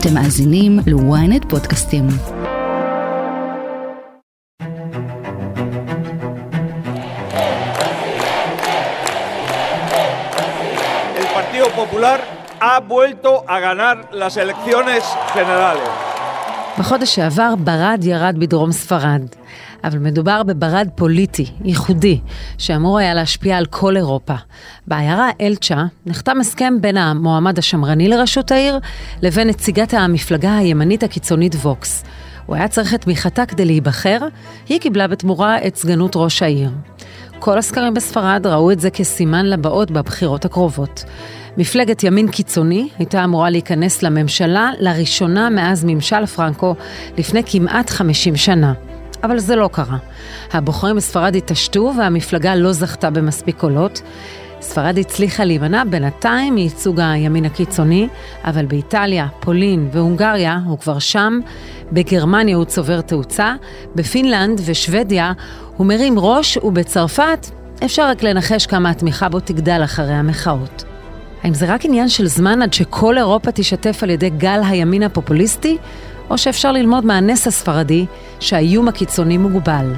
אתם מאזינים ל-ynet פודקאסטים. el Partido Popular ha vuelto a ganar las elecciones generales. בחודש שעבר ברד ירד בדרום ספרד, אבל מדובר בברד פוליטי, ייחודי, שאמור היה להשפיע על כל אירופה. בעיירה אלצ'ה נחתם הסכם בין המועמד השמרני לראשות העיר לבין נציגת המפלגה הימנית הקיצונית ווקס. הוא היה צריך את תמיכתה כדי להיבחר, היא קיבלה בתמורה את סגנות ראש העיר. כל הסקרים בספרד ראו את זה כסימן לבאות בבחירות הקרובות. מפלגת ימין קיצוני הייתה אמורה להיכנס לממשלה לראשונה מאז ממשל פרנקו לפני כמעט 50 שנה. אבל זה לא קרה. הבוחרים בספרד התעשתו והמפלגה לא זכתה במספיק קולות. ספרד הצליחה להימנע בינתיים מייצוג הימין הקיצוני, אבל באיטליה, פולין והונגריה הוא כבר שם, בגרמניה הוא צובר תאוצה, בפינלנד ושוודיה הוא מרים ראש, ובצרפת אפשר רק לנחש כמה התמיכה בו תגדל אחרי המחאות. האם זה רק עניין של זמן עד שכל אירופה תשתף על ידי גל הימין הפופוליסטי, או שאפשר ללמוד מהנס הספרדי שהאיום הקיצוני מוגבל?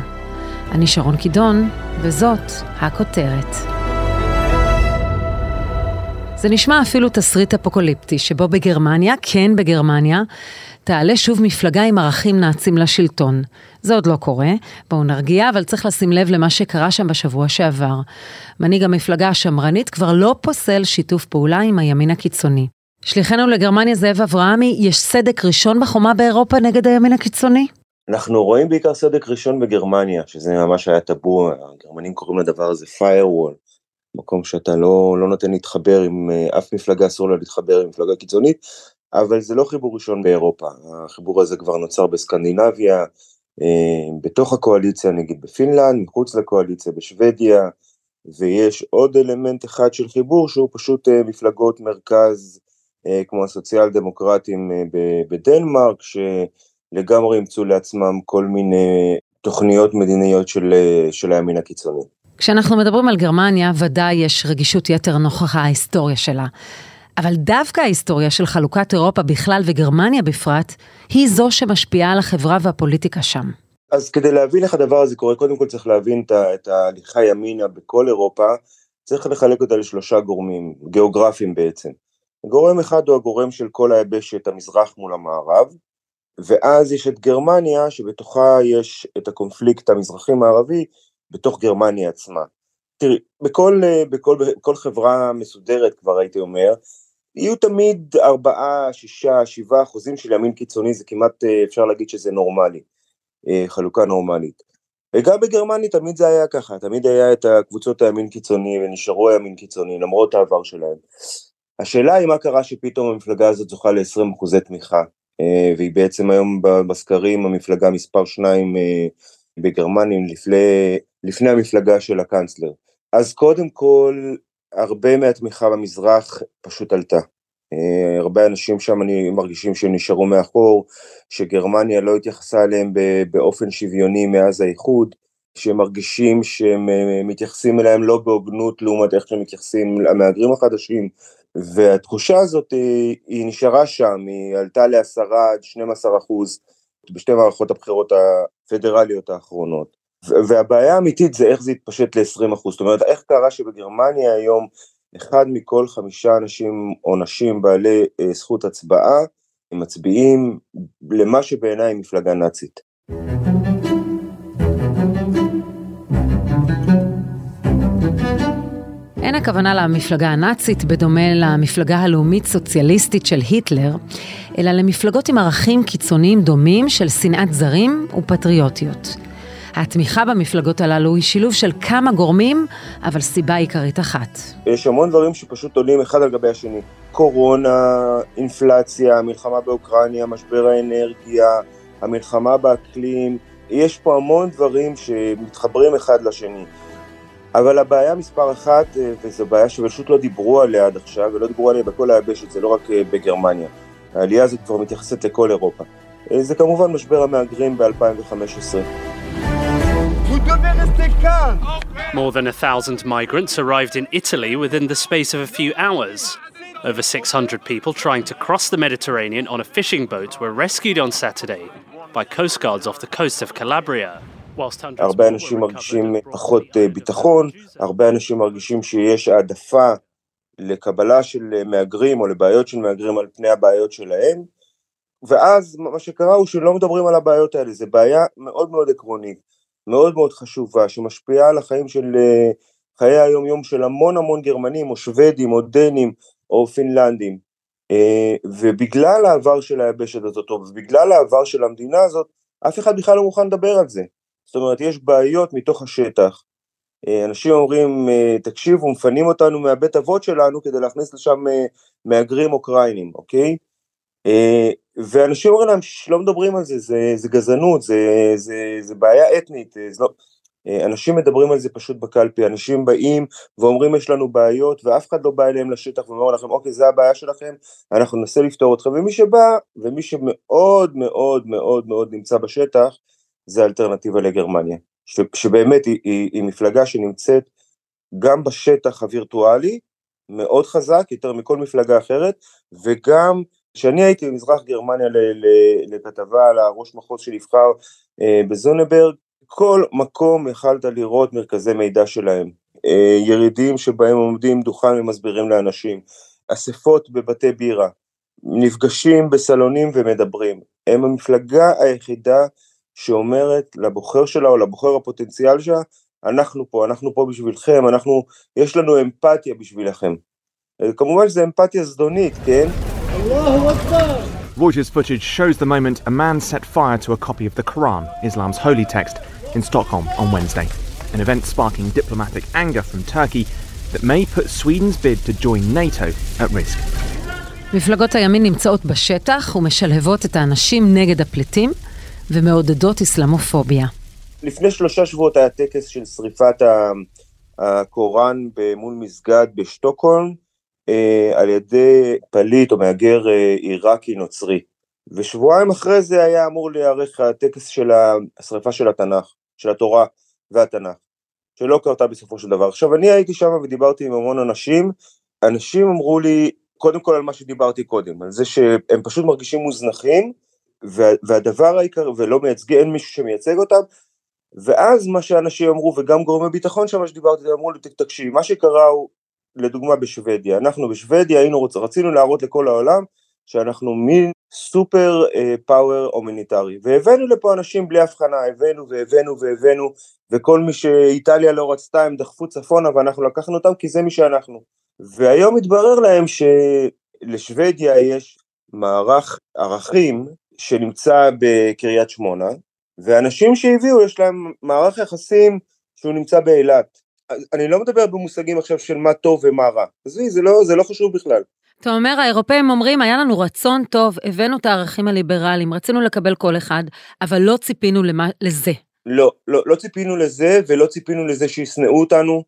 אני שרון קידון, וזאת הכותרת. זה נשמע אפילו תסריט אפוקוליפטי, שבו בגרמניה, כן בגרמניה, תעלה שוב מפלגה עם ערכים נאצים לשלטון. זה עוד לא קורה, בואו נרגיע, אבל צריך לשים לב למה שקרה שם בשבוע שעבר. מנהיג המפלגה השמרנית כבר לא פוסל שיתוף פעולה עם הימין הקיצוני. שליחנו לגרמניה זאב אברהמי, יש סדק ראשון בחומה באירופה נגד הימין הקיצוני? אנחנו רואים בעיקר סדק ראשון בגרמניה, שזה ממש היה טאבו, הגרמנים קוראים לדבר הזה firewall, מקום שאתה לא, לא נותן להתחבר עם אף מפלגה, אסור לה להתחבר עם מפלגה קיצונית, אבל זה לא חיבור ראשון באירופה, החיבור הזה כבר נוצר בסקנדינביה, בתוך הקואליציה נגיד בפינלנד, מחוץ לקואליציה בשוודיה, ויש עוד אלמנט אחד של חיבור שהוא פשוט מפלגות מרכז כמו הסוציאל דמוקרטים בדנמרק, שלגמרי אימצו לעצמם כל מיני תוכניות מדיניות של, של הימין הקיצוני. כשאנחנו מדברים על גרמניה, ודאי יש רגישות יתר נוכח ההיסטוריה שלה. אבל דווקא ההיסטוריה של חלוקת אירופה בכלל וגרמניה בפרט, היא זו שמשפיעה על החברה והפוליטיקה שם. אז כדי להבין איך הדבר הזה קורה, קודם כל צריך להבין את ההליכה ימינה בכל אירופה, צריך לחלק אותה לשלושה גורמים, גיאוגרפיים בעצם. גורם אחד הוא הגורם של כל היבשת המזרח מול המערב, ואז יש את גרמניה שבתוכה יש את הקונפליקט המזרחי-מערבי בתוך גרמניה עצמה. תראי, בכל, בכל, בכל חברה מסודרת כבר הייתי אומר, יהיו תמיד ארבעה, שישה, שבעה אחוזים של ימין קיצוני, זה כמעט אפשר להגיד שזה נורמלי, חלוקה נורמלית. וגם בגרמניה תמיד זה היה ככה, תמיד היה את הקבוצות הימין קיצוני ונשארו הימין קיצוני למרות העבר שלהם. השאלה היא מה קרה שפתאום המפלגה הזאת זוכה ל-20 אחוזי תמיכה, והיא בעצם היום בסקרים המפלגה מספר שניים בגרמניה לפני, לפני המפלגה של הקאנצלר. אז קודם כל, הרבה מהתמיכה במזרח פשוט עלתה. הרבה אנשים שם אני מרגישים שהם נשארו מאחור, שגרמניה לא התייחסה אליהם באופן שוויוני מאז האיחוד, שהם מרגישים שהם מתייחסים אליהם לא בהוגנות לעומת איך שהם מתייחסים למהגרים החדשים, והתחושה הזאת היא, היא נשארה שם, היא עלתה לעשרה עד 12 אחוז בשתי מערכות הבחירות הפדרליות האחרונות. והבעיה האמיתית זה איך זה התפשט ל-20 אחוז, זאת אומרת איך קרה שבגרמניה היום אחד מכל חמישה אנשים או נשים בעלי זכות הצבעה הם מצביעים למה שבעיניי מפלגה נאצית. אין הכוונה למפלגה הנאצית בדומה למפלגה הלאומית סוציאליסטית של היטלר, אלא למפלגות עם ערכים קיצוניים דומים של שנאת זרים ופטריוטיות. התמיכה במפלגות הללו היא שילוב של כמה גורמים, אבל סיבה עיקרית אחת. יש המון דברים שפשוט עולים אחד על גבי השני. קורונה, אינפלציה, המלחמה באוקראינה, משבר האנרגיה, המלחמה באקלים, יש פה המון דברים שמתחברים אחד לשני. אבל הבעיה מספר אחת, וזו בעיה שפשוט לא דיברו עליה עד עכשיו, ולא דיברו עליה בכל היבשת, זה לא רק בגרמניה. העלייה הזאת כבר מתייחסת לכל אירופה. זה כמובן משבר המהגרים ב-2015. More than a thousand migrants arrived in Italy within the space of a few hours. Over 600 people trying to cross the Mediterranean on a fishing boat were rescued on Saturday by coast guards off the coast of Calabria. הרבה אנשים מרגישים פחות ביטחון, הרבה אנשים מרגישים שיש העדפה לקבלה של מהגרים או לבעיות של מהגרים על פני הבעיות שלהם, ואז מה שקרה הוא שלא מדברים על הבעיות האלה, זו בעיה מאוד מאוד עקרונית, מאוד מאוד חשובה, שמשפיעה על החיים של חיי היום יום של המון המון גרמנים או שוודים או דנים או פינלנדים, ובגלל העבר של היבשת הזאת, ובגלל העבר של המדינה הזאת, אף אחד בכלל לא מוכן לדבר על זה. זאת אומרת, יש בעיות מתוך השטח. אנשים אומרים, תקשיבו, מפנים אותנו מהבית אבות שלנו כדי להכניס לשם מהגרים אוקראינים, אוקיי? ואנשים אומרים להם, לא מדברים על זה, זה, זה גזענות, זה, זה, זה בעיה אתנית, זה לא... אנשים מדברים על זה פשוט בקלפי, אנשים באים ואומרים יש לנו בעיות ואף אחד לא בא אליהם לשטח ואומר לכם אוקיי זה הבעיה שלכם, אנחנו ננסה לפתור אתכם ומי שבא ומי שמאוד מאוד מאוד מאוד נמצא בשטח זה האלטרנטיבה לגרמניה, ש, שבאמת היא, היא, היא מפלגה שנמצאת גם בשטח הווירטואלי מאוד חזק יותר מכל מפלגה אחרת וגם כשאני הייתי במזרח גרמניה לכתבה על הראש מחוז שנבחר אה, בזונברג כל מקום יכלת לראות מרכזי מידע שלהם, ירידים שבהם עומדים דוכן ומסבירים לאנשים, אספות בבתי בירה, נפגשים בסלונים ומדברים, הם המפלגה היחידה שאומרת לבוחר שלה או לבוחר הפוטנציאל שלה, אנחנו פה, אנחנו פה בשבילכם, אנחנו, יש לנו אמפתיה בשבילכם. כמובן שזו אמפתיה זדונית, כן? Reuters footage shows the moment a man set fire to a copy of the Quran, Islam's holy text, in Stockholm on Wednesday, an event sparking diplomatic anger from Turkey that may put Sweden's bid to join NATO at risk. מפלגות הימין נמצאות בשטח ומשלהבות את האנשים נגד הפליטים ומעודדות אסלאמופוביה. לפני שלושה שבועות היה טקס של שריפת הקוראן מול מסגד בשטוקהולם אה, על ידי פליט או מהגר אה, עיראקי נוצרי. ושבועיים אחרי זה היה אמור להיערך הטקס של השריפה של התנ"ך. של התורה והתנ"ך, שלא קרתה בסופו של דבר. עכשיו אני הייתי שם ודיברתי עם המון אנשים, אנשים אמרו לי, קודם כל על מה שדיברתי קודם, על זה שהם פשוט מרגישים מוזנחים, וה, והדבר העיקר, ולא מייצגי, אין מישהו שמייצג אותם, ואז מה שאנשים אמרו, וגם גורמי ביטחון שם שדיברתי, אמרו לי, תקשיב, מה שקרה הוא, לדוגמה בשוודיה, אנחנו בשוודיה היינו רוצ, רצינו להראות לכל העולם שאנחנו מין סופר אה, פאוור הומניטרי, והבאנו לפה אנשים בלי הבחנה, הבאנו והבאנו והבאנו, וכל מי שאיטליה לא רצתה הם דחפו צפונה ואנחנו לקחנו אותם כי זה מי שאנחנו. והיום התברר להם שלשוודיה יש מערך ערכים שנמצא בקריית שמונה, ואנשים שהביאו יש להם מערך יחסים שהוא נמצא באילת. אני לא מדבר במושגים עכשיו של מה טוב ומה רע, עזבי, זה לא, זה לא חשוב בכלל. אתה אומר, האירופאים אומרים, היה לנו רצון טוב, הבאנו את הערכים הליברליים, רצינו לקבל כל אחד, אבל לא ציפינו למה, לזה. לא, לא, לא ציפינו לזה, ולא ציפינו לזה שישנאו אותנו,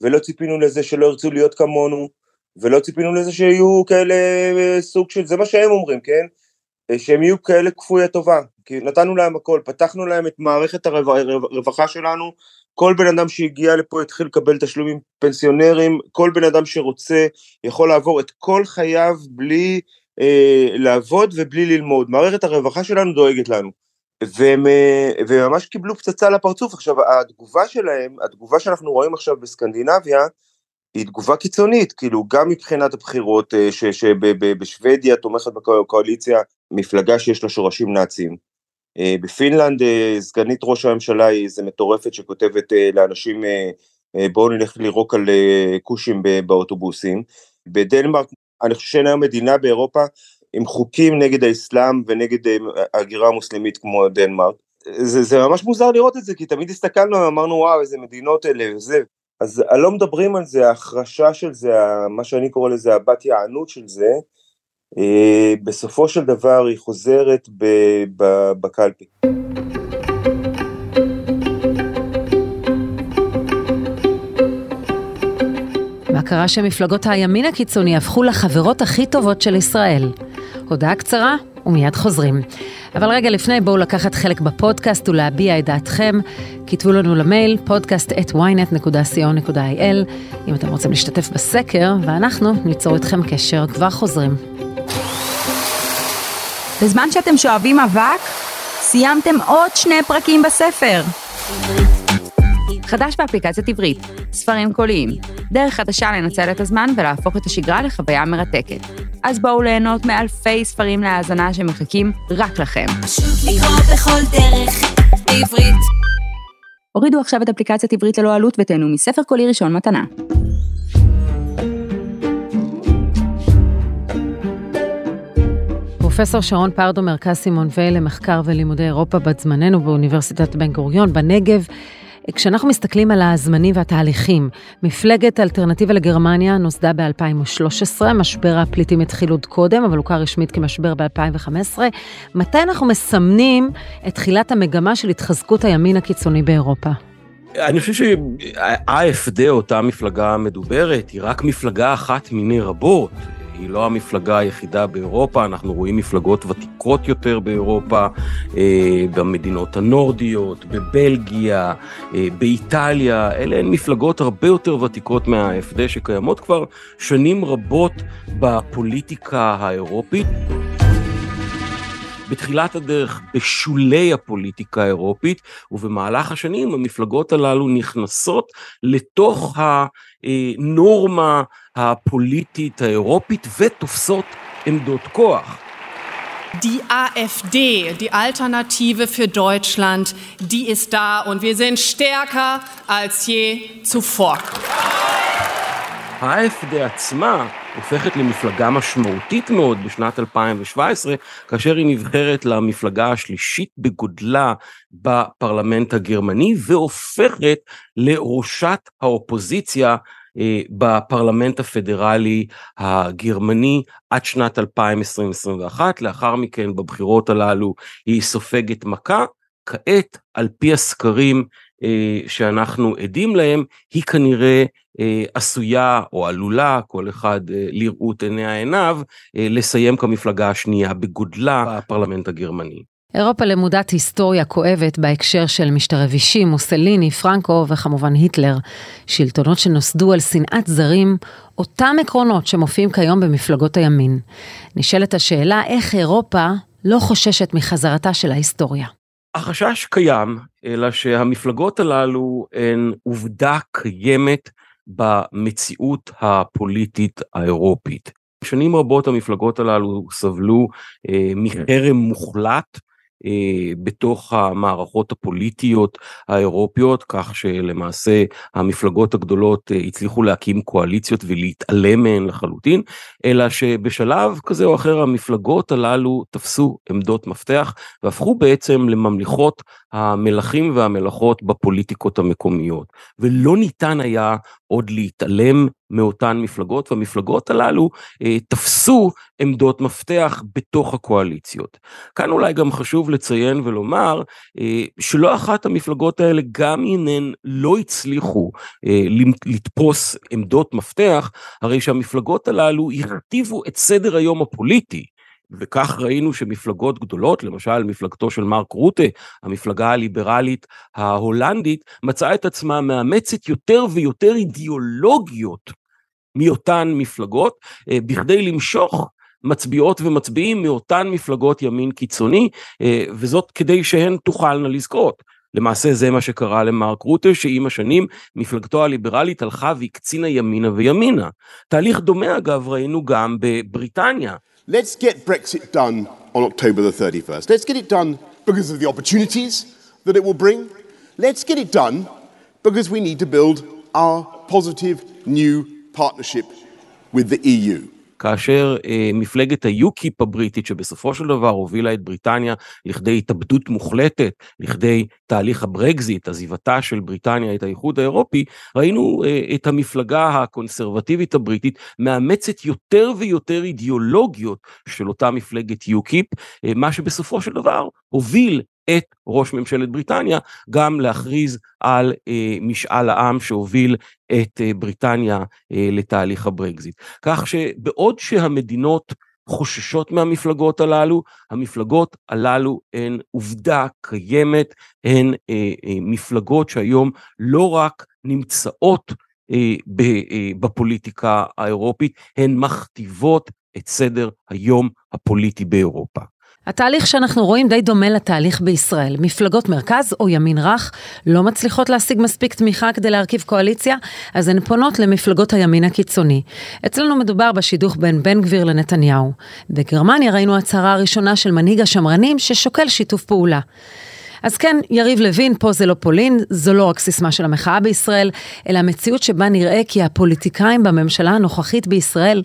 ולא ציפינו לזה שלא ירצו להיות כמונו, ולא ציפינו לזה שיהיו כאלה אה, סוג של, זה מה שהם אומרים, כן? שהם יהיו כאלה כפוי הטובה, כי נתנו להם הכל, פתחנו להם את מערכת הרווחה שלנו, כל בן אדם שהגיע לפה התחיל לקבל תשלומים פנסיונרים, כל בן אדם שרוצה יכול לעבור את כל חייו בלי אה, לעבוד ובלי ללמוד. מערכת הרווחה שלנו דואגת לנו. והם, אה, וממש קיבלו פצצה לפרצוף. עכשיו, התגובה שלהם, התגובה שאנחנו רואים עכשיו בסקנדינביה, היא תגובה קיצונית, כאילו גם מבחינת הבחירות אה, שבשוודיה תומכת בקואליציה מפלגה שיש לה שורשים נאציים. אה, בפינלנד אה, סגנית ראש הממשלה היא איזה מטורפת שכותבת אה, לאנשים בואו נלך לירוק על כושים באוטובוסים. בדנמרק, אני חושב שאין היום מדינה באירופה עם חוקים נגד האסלאם ונגד ההגירה המוסלמית כמו דנמרק. זה, זה ממש מוזר לראות את זה, כי תמיד הסתכלנו ואמרנו וואו איזה מדינות אלה וזה. אז לא מדברים על זה, ההחרשה של זה, מה שאני קורא לזה הבת יענות של זה, בסופו של דבר היא חוזרת בקלפי. מה קרה שמפלגות הימין הקיצוני הפכו לחברות הכי טובות של ישראל? הודעה קצרה ומיד חוזרים. אבל רגע לפני בואו לקחת חלק בפודקאסט ולהביע את דעתכם. כתבו לנו למייל podcast at ynet.co.il אם אתם רוצים להשתתף בסקר, ואנחנו ניצור איתכם קשר. כבר חוזרים. בזמן שאתם שואבים אבק, סיימתם עוד שני פרקים בספר. חדש באפליקציית עברית, ספרים קוליים, דרך חדשה לנצל את הזמן ולהפוך את השגרה לחוויה מרתקת. אז בואו ליהנות מאלפי ספרים להאזנה שמחכים רק לכם. פשוט לקרוא בכל דרך בעברית. הורידו עכשיו את אפליקציית עברית ללא עלות ותהנו מספר קולי ראשון מתנה. פרופסור שרון פרדו, מרכז סימון וייל למחקר ולימודי אירופה בת זמננו באוניברסיטת בן גוריון בנגב. כשאנחנו מסתכלים על הזמנים והתהליכים, מפלגת אלטרנטיבה לגרמניה נוסדה ב-2013, משבר הפליטים התחיל עוד קודם, אבל הוכר רשמית כמשבר ב-2015. מתי אנחנו מסמנים את תחילת המגמה של התחזקות הימין הקיצוני באירופה? אני חושב שה-AFD, אותה מפלגה מדוברת, היא רק מפלגה אחת מיני רבות. היא לא המפלגה היחידה באירופה, אנחנו רואים מפלגות ותיקות יותר באירופה, אה, במדינות הנורדיות, בבלגיה, אה, באיטליה, אלה הן מפלגות הרבה יותר ותיקות מה-AFD שקיימות כבר שנים רבות בפוליטיקה האירופית. בתחילת הדרך בשולי הפוליטיקה האירופית, ובמהלך השנים המפלגות הללו נכנסות לתוך הנורמה הפוליטית האירופית ותופסות עמדות כוח. Die AfD, die Alternative für Deutschland, die ist da und wir sind stärker als je zuvor. ה-AfD עצמה הופכת למפלגה משמעותית מאוד בשנת 2017, כאשר היא נבחרת למפלגה השלישית בגודלה בפרלמנט הגרמני, והופכת לראשת האופוזיציה בפרלמנט הפדרלי הגרמני עד שנת 2021, לאחר מכן בבחירות הללו היא סופגת מכה, כעת על פי הסקרים אה, שאנחנו עדים להם, היא כנראה אה, עשויה או עלולה, כל אחד אה, לראות עיני העיניו, אה, לסיים כמפלגה השנייה בגודלה בפרלמנט הגרמני. אירופה למודת היסטוריה כואבת בהקשר של משטרי וישי, מוסליני, פרנקו וכמובן היטלר. שלטונות שנוסדו על שנאת זרים, אותם עקרונות שמופיעים כיום במפלגות הימין. נשאלת השאלה איך אירופה לא חוששת מחזרתה של ההיסטוריה. החשש קיים, אלא שהמפלגות הללו הן עובדה קיימת במציאות הפוליטית האירופית. שנים רבות המפלגות הללו סבלו אה, מחרם מוחלט בתוך המערכות הפוליטיות האירופיות, כך שלמעשה המפלגות הגדולות אה, הצליחו להקים קואליציות ולהתעלם מהן לחלוטין, אלא שבשלב כזה או אחר המפלגות הללו תפסו עמדות מפתח והפכו בעצם לממליכות המלכים והמלכות בפוליטיקות המקומיות, ולא ניתן היה עוד להתעלם מאותן מפלגות, והמפלגות הללו אה, תפסו עמדות מפתח בתוך הקואליציות. כאן אולי גם חשוב לציין ולומר אה, שלא אחת המפלגות האלה, גם אם הן לא הצליחו אה, לתפוס עמדות מפתח, הרי שהמפלגות הללו הכתיבו את סדר היום הפוליטי. וכך ראינו שמפלגות גדולות, למשל מפלגתו של מרק רוטה, המפלגה הליברלית ההולנדית, מצאה את עצמה מאמצת יותר ויותר אידיאולוגיות מאותן מפלגות, אה, בכדי למשוך מצביעות ומצביעים מאותן מפלגות ימין קיצוני, אה, וזאת כדי שהן תוכלנה לזכות. למעשה זה מה שקרה למרק רוטה, שעם השנים מפלגתו הליברלית הלכה והקצינה ימינה וימינה. תהליך דומה אגב ראינו גם בבריטניה. Let's get Brexit done on October the 31st. Let's get it done because of the opportunities that it will bring. Let's get it done because we need to build our positive new partnership with the EU. כאשר אה, מפלגת היוקיפ הבריטית, שבסופו של דבר הובילה את בריטניה לכדי התאבדות מוחלטת, לכדי תהליך הברקזיט, עזיבתה של בריטניה את האיחוד האירופי, ראינו אה, את המפלגה הקונסרבטיבית הבריטית מאמצת יותר ויותר אידיאולוגיות של אותה מפלגת יוקיפ, אה, מה שבסופו של דבר הוביל את ראש ממשלת בריטניה גם להכריז על אה, משאל העם שהוביל את אה, בריטניה אה, לתהליך הברקזיט. כך שבעוד שהמדינות חוששות מהמפלגות הללו, המפלגות הללו הן עובדה קיימת, הן אה, אה, מפלגות שהיום לא רק נמצאות אה, ב, אה, בפוליטיקה האירופית, הן מכתיבות את סדר היום הפוליטי באירופה. התהליך שאנחנו רואים די דומה לתהליך בישראל. מפלגות מרכז או ימין רך לא מצליחות להשיג מספיק תמיכה כדי להרכיב קואליציה, אז הן פונות למפלגות הימין הקיצוני. אצלנו מדובר בשידוך בין בן גביר לנתניהו. בגרמניה ראינו הצהרה הראשונה של מנהיג השמרנים ששוקל שיתוף פעולה. אז כן, יריב לוין, פה זה לא פולין, זו לא רק סיסמה של המחאה בישראל, אלא המציאות שבה נראה כי הפוליטיקאים בממשלה הנוכחית בישראל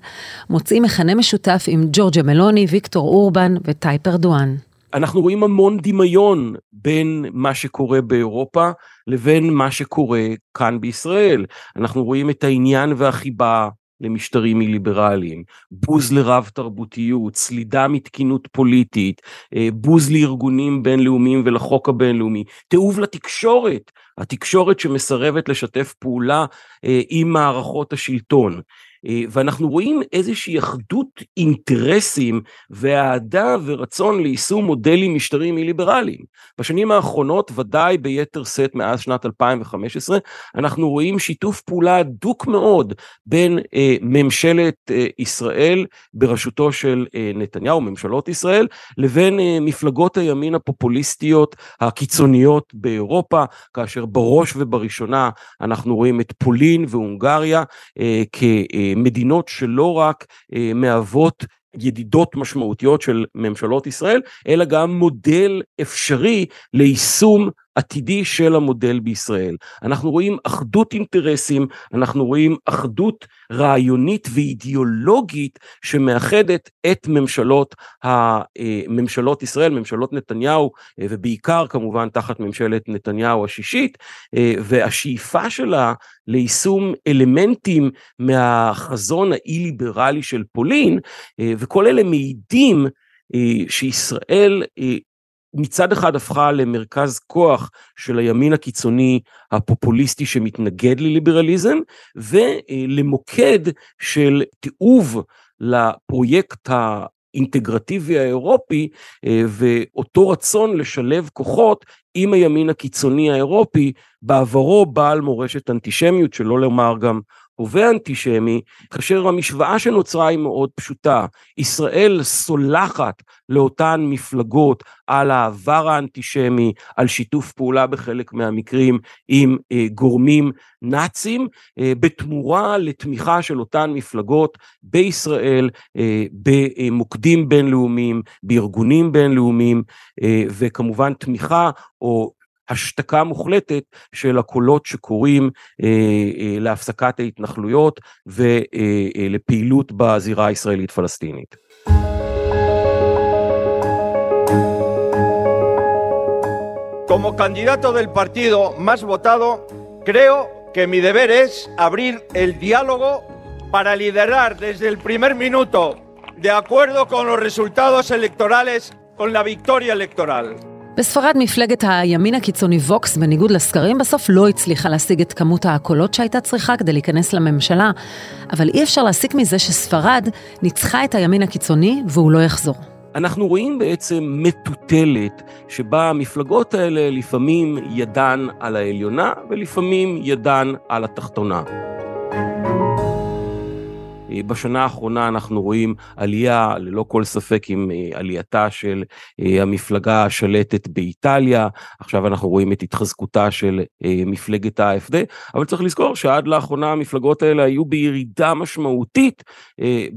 מוצאים מכנה משותף עם ג'ורג'ה מלוני, ויקטור אורבן וטייפ ארדואן. אנחנו רואים המון דמיון בין מה שקורה באירופה לבין מה שקורה כאן בישראל. אנחנו רואים את העניין והחיבה למשטרים מליברליים, בוז לרב תרבותיות, סלידה מתקינות פוליטית, אה, בוז לארגונים בינלאומיים ולחוק הבינלאומי, תיעוב לתקשורת, התקשורת שמסרבת לשתף פעולה אה, עם מערכות השלטון. אה, ואנחנו רואים איזושהי אחדות אינטרסים ואהדה ורצון ליישום מודלים משטריים מליברליים. בשנים האחרונות, ודאי ביתר שאת מאז שנת 2015, אנחנו רואים שיתוף פעולה הדוק מאוד בין אה, ממשלת אה, ישראל בראשותו של אה, נתניהו, ממשלות ישראל, לבין אה, מפלגות הימין הפופוליסטיות הקיצוניות באירופה, כאשר בראש ובראשונה אנחנו רואים את פולין והונגריה אה, כ... אה, מדינות שלא רק אה, מהוות ידידות משמעותיות של ממשלות ישראל, אלא גם מודל אפשרי ליישום עתידי של המודל בישראל. אנחנו רואים אחדות אינטרסים, אנחנו רואים אחדות רעיונית ואידיאולוגית שמאחדת את ממשלות, ממשלות ישראל, ממשלות נתניהו, ובעיקר כמובן תחת ממשלת נתניהו השישית, והשאיפה שלה ליישום אלמנטים מהחזון האי-ליברלי של פולין, וכל אלה מעידים שישראל מצד אחד הפכה למרכז כוח של הימין הקיצוני הפופוליסטי שמתנגד לליברליזם, ולמוקד של תיעוב לפרויקט האינטגרטיבי האירופי, ואותו רצון לשלב כוחות עם הימין הקיצוני האירופי, בעברו בעל מורשת אנטישמיות, שלא לומר גם הווה אנטישמי, כאשר המשוואה שנוצרה היא מאוד פשוטה. ישראל סולחת לאותן מפלגות על העבר האנטישמי, על שיתוף פעולה בחלק מהמקרים עם אה, גורמים נאצים, אה, בתמורה לתמיכה של אותן מפלגות בישראל, אה, במוקדים בינלאומיים, בארגונים בינלאומיים, אה, וכמובן תמיכה או השתקה מוחלטת של הקולות שקוראים אה, אה, להפסקת ההתנחלויות ולפעילות בזירה הישראלית-פלסטינית. Como candidato del partido más votado, creo que mi deber es abrir el diálogo para liderar desde el primer minuto, de acuerdo con los resultados electorales, con la victoria electoral. בספרד מפלגת הימין הקיצוני ווקס, בניגוד לסקרים, בסוף לא הצליחה להשיג את כמות הקולות שהייתה צריכה כדי להיכנס לממשלה, אבל אי אפשר להסיק מזה שספרד ניצחה את הימין הקיצוני והוא לא יחזור. אנחנו רואים בעצם מטוטלת שבה המפלגות האלה לפעמים ידן על העליונה ולפעמים ידן על התחתונה. אה, בשנה האחרונה אנחנו רואים עלייה, ללא כל ספק, עם אה, עלייתה של אה, המפלגה השלטת באיטליה, עכשיו אנחנו רואים את התחזקותה של מפלגת ה-AFD, אבל צריך לזכור שעד לאחרונה המפלגות האלה היו בירידה משמעותית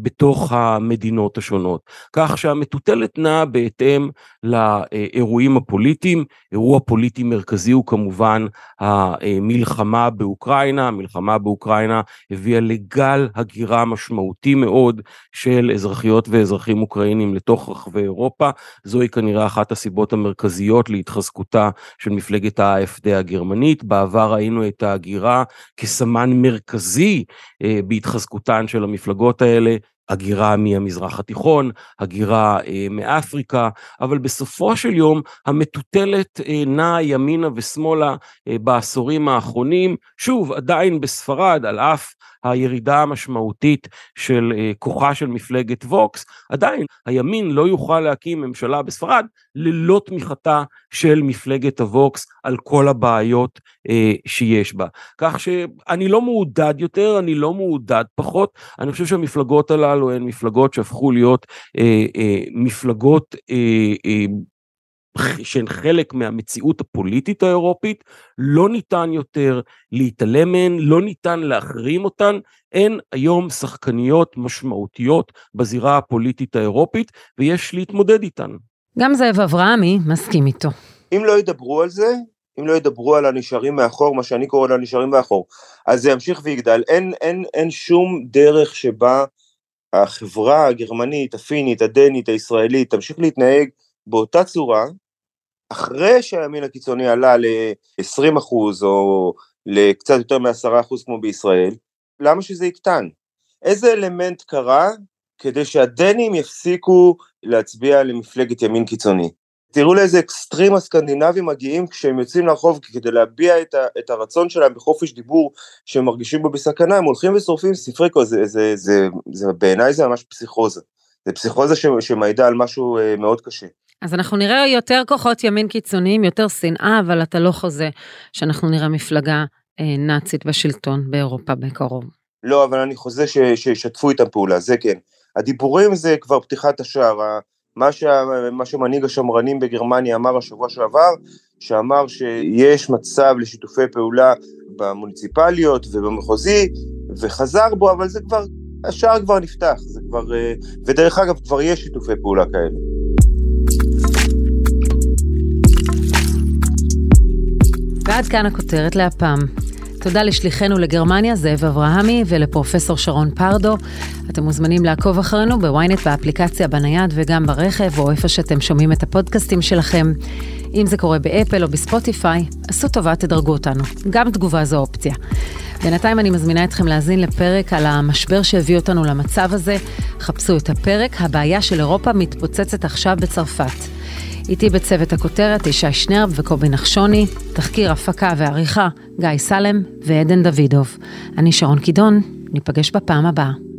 בתוך המדינות השונות. כך שהמטוטלת נעה בהתאם לאירועים הפוליטיים, אירוע פוליטי מרכזי הוא כמובן המלחמה באוקראינה, המלחמה באוקראינה הביאה לגל הגירה משמעותית. משמעותי מאוד של אזרחיות ואזרחים אוקראינים לתוך רחבי אירופה. זוהי כנראה אחת הסיבות המרכזיות להתחזקותה של מפלגת ה-AFD הגרמנית. בעבר ראינו את ההגירה כסמן מרכזי אה, בהתחזקותן של המפלגות האלה. הגירה מהמזרח התיכון, הגירה אה, מאפריקה, אבל בסופו של יום המטוטלת אה, נעה ימינה ושמאלה אה, בעשורים האחרונים, שוב, עדיין בספרד, על אף הירידה המשמעותית של אה, כוחה של מפלגת ווקס, עדיין הימין לא יוכל להקים ממשלה בספרד ללא תמיכתה של מפלגת הווקס על כל הבעיות אה, שיש בה. כך שאני לא מעודד יותר, אני לא מעודד פחות, אני חושב שהמפלגות הללו הן מפלגות שהפכו להיות אה, אה, מפלגות אה, אה, שהן חלק מהמציאות הפוליטית האירופית, לא ניתן יותר להתעלם מהן, לא ניתן להחרים אותן, אין היום שחקניות משמעותיות בזירה הפוליטית האירופית, ויש להתמודד איתן. גם זאב אברהמי מסכים איתו. אם לא ידברו על זה, אם לא ידברו על הנשארים מאחור, מה שאני קורא לנשארים מאחור, אז זה ימשיך ויגדל. אין, אין, אין שום דרך שבה החברה הגרמנית, הפינית, הדנית, הישראלית, תמשיך להתנהג באותה צורה, אחרי שהימין הקיצוני עלה ל-20% או לקצת יותר מ-10% כמו בישראל, למה שזה יקטן? איזה אלמנט קרה כדי שהדנים יפסיקו להצביע למפלגת ימין קיצוני? תראו לאיזה אקסטרים הסקנדינבים מגיעים כשהם יוצאים לרחוב כדי להביע את, ה, את הרצון שלהם בחופש דיבור שהם מרגישים בו בסכנה, הם הולכים ושורפים ספרי קוד, זה, זה, זה, זה, בעיניי זה ממש פסיכוזה. זה פסיכוזה ש, שמעידה על משהו uh, מאוד קשה. אז אנחנו נראה יותר כוחות ימין קיצוניים, יותר שנאה, אבל אתה לא חוזה שאנחנו נראה מפלגה אה, נאצית בשלטון באירופה בקרוב. לא, אבל אני חוזה ש, שישתפו איתם פעולה, זה כן. הדיבורים זה כבר פתיחת השער, מה, שה, מה שמנהיג השמרנים בגרמניה אמר השבוע שעבר, שאמר שיש מצב לשיתופי פעולה במוניציפליות ובמחוזי, וחזר בו, אבל זה כבר, השער כבר נפתח, זה כבר, אה, ודרך אגב, כבר יש שיתופי פעולה כאלה. ועד כאן הכותרת להפעם. תודה לשליחנו לגרמניה, זאב אברהמי, ולפרופסור שרון פרדו. אתם מוזמנים לעקוב אחרינו בוויינט באפליקציה, בנייד וגם ברכב, או איפה שאתם שומעים את הפודקאסטים שלכם. אם זה קורה באפל או בספוטיפיי, עשו טובה, תדרגו אותנו. גם תגובה זו אופציה. בינתיים אני מזמינה אתכם להאזין לפרק על המשבר שהביא אותנו למצב הזה. חפשו את הפרק, הבעיה של אירופה מתפוצצת עכשיו בצרפת. איתי בצוות הכותרת ישי שנרב וקובי נחשוני, תחקיר הפקה ועריכה גיא סלם ועדן דוידוב. אני שרון קידון, ניפגש בפעם הבאה.